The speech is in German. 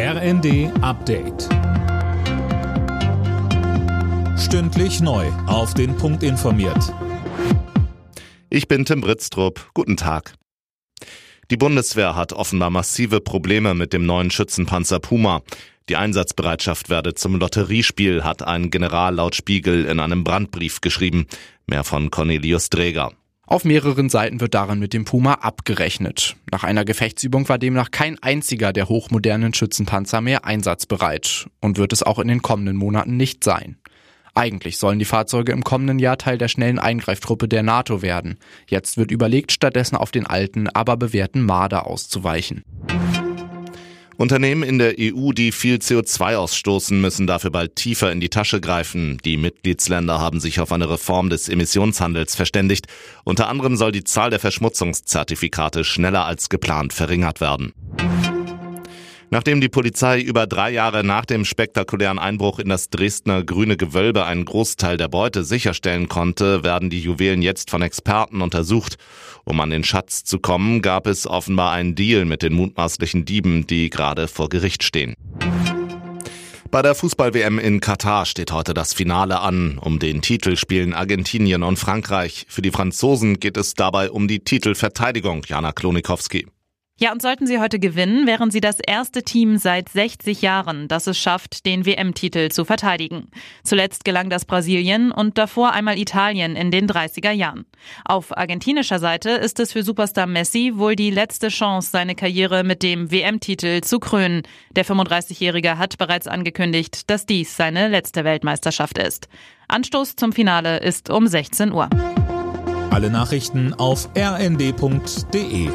RND Update. Stündlich neu. Auf den Punkt informiert. Ich bin Tim Britztrup. Guten Tag. Die Bundeswehr hat offenbar massive Probleme mit dem neuen Schützenpanzer Puma. Die Einsatzbereitschaft werde zum Lotteriespiel, hat ein General laut Spiegel in einem Brandbrief geschrieben. Mehr von Cornelius Dräger. Auf mehreren Seiten wird daran mit dem Puma abgerechnet. Nach einer Gefechtsübung war demnach kein einziger der hochmodernen Schützenpanzer mehr einsatzbereit und wird es auch in den kommenden Monaten nicht sein. Eigentlich sollen die Fahrzeuge im kommenden Jahr Teil der schnellen Eingreiftruppe der NATO werden. Jetzt wird überlegt, stattdessen auf den alten, aber bewährten Marder auszuweichen. Unternehmen in der EU, die viel CO2 ausstoßen, müssen dafür bald tiefer in die Tasche greifen. Die Mitgliedsländer haben sich auf eine Reform des Emissionshandels verständigt. Unter anderem soll die Zahl der Verschmutzungszertifikate schneller als geplant verringert werden. Nachdem die Polizei über drei Jahre nach dem spektakulären Einbruch in das Dresdner Grüne Gewölbe einen Großteil der Beute sicherstellen konnte, werden die Juwelen jetzt von Experten untersucht. Um an den Schatz zu kommen, gab es offenbar einen Deal mit den mutmaßlichen Dieben, die gerade vor Gericht stehen. Bei der Fußball-WM in Katar steht heute das Finale an. Um den Titel spielen Argentinien und Frankreich. Für die Franzosen geht es dabei um die Titelverteidigung, Jana Klonikowski. Ja, und sollten sie heute gewinnen, wären sie das erste Team seit 60 Jahren, das es schafft, den WM-Titel zu verteidigen. Zuletzt gelang das Brasilien und davor einmal Italien in den 30er Jahren. Auf argentinischer Seite ist es für Superstar Messi wohl die letzte Chance, seine Karriere mit dem WM-Titel zu krönen. Der 35-Jährige hat bereits angekündigt, dass dies seine letzte Weltmeisterschaft ist. Anstoß zum Finale ist um 16 Uhr. Alle Nachrichten auf rnd.de